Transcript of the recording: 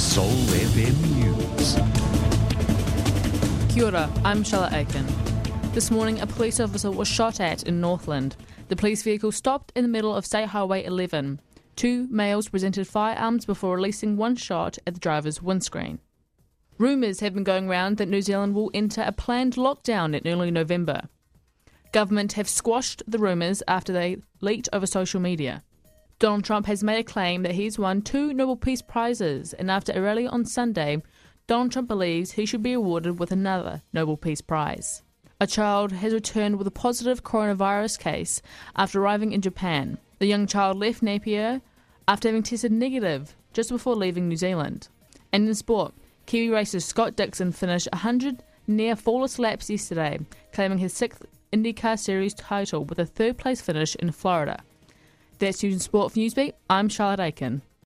Soul FM News. Kia ora, I'm Charlotte Aitken. This morning, a police officer was shot at in Northland. The police vehicle stopped in the middle of State Highway 11. Two males presented firearms before releasing one shot at the driver's windscreen. Rumours have been going round that New Zealand will enter a planned lockdown in early November. Government have squashed the rumours after they leaked over social media. Donald Trump has made a claim that he's won two Nobel Peace Prizes, and after a rally on Sunday, Donald Trump believes he should be awarded with another Nobel Peace Prize. A child has returned with a positive coronavirus case after arriving in Japan. The young child left Napier after having tested negative just before leaving New Zealand. And in sport, Kiwi racer Scott Dixon finished 100 near flawless laps yesterday, claiming his sixth IndyCar Series title with a third place finish in Florida. News and Sport for Newsbeat. I'm Charlotte Aitken.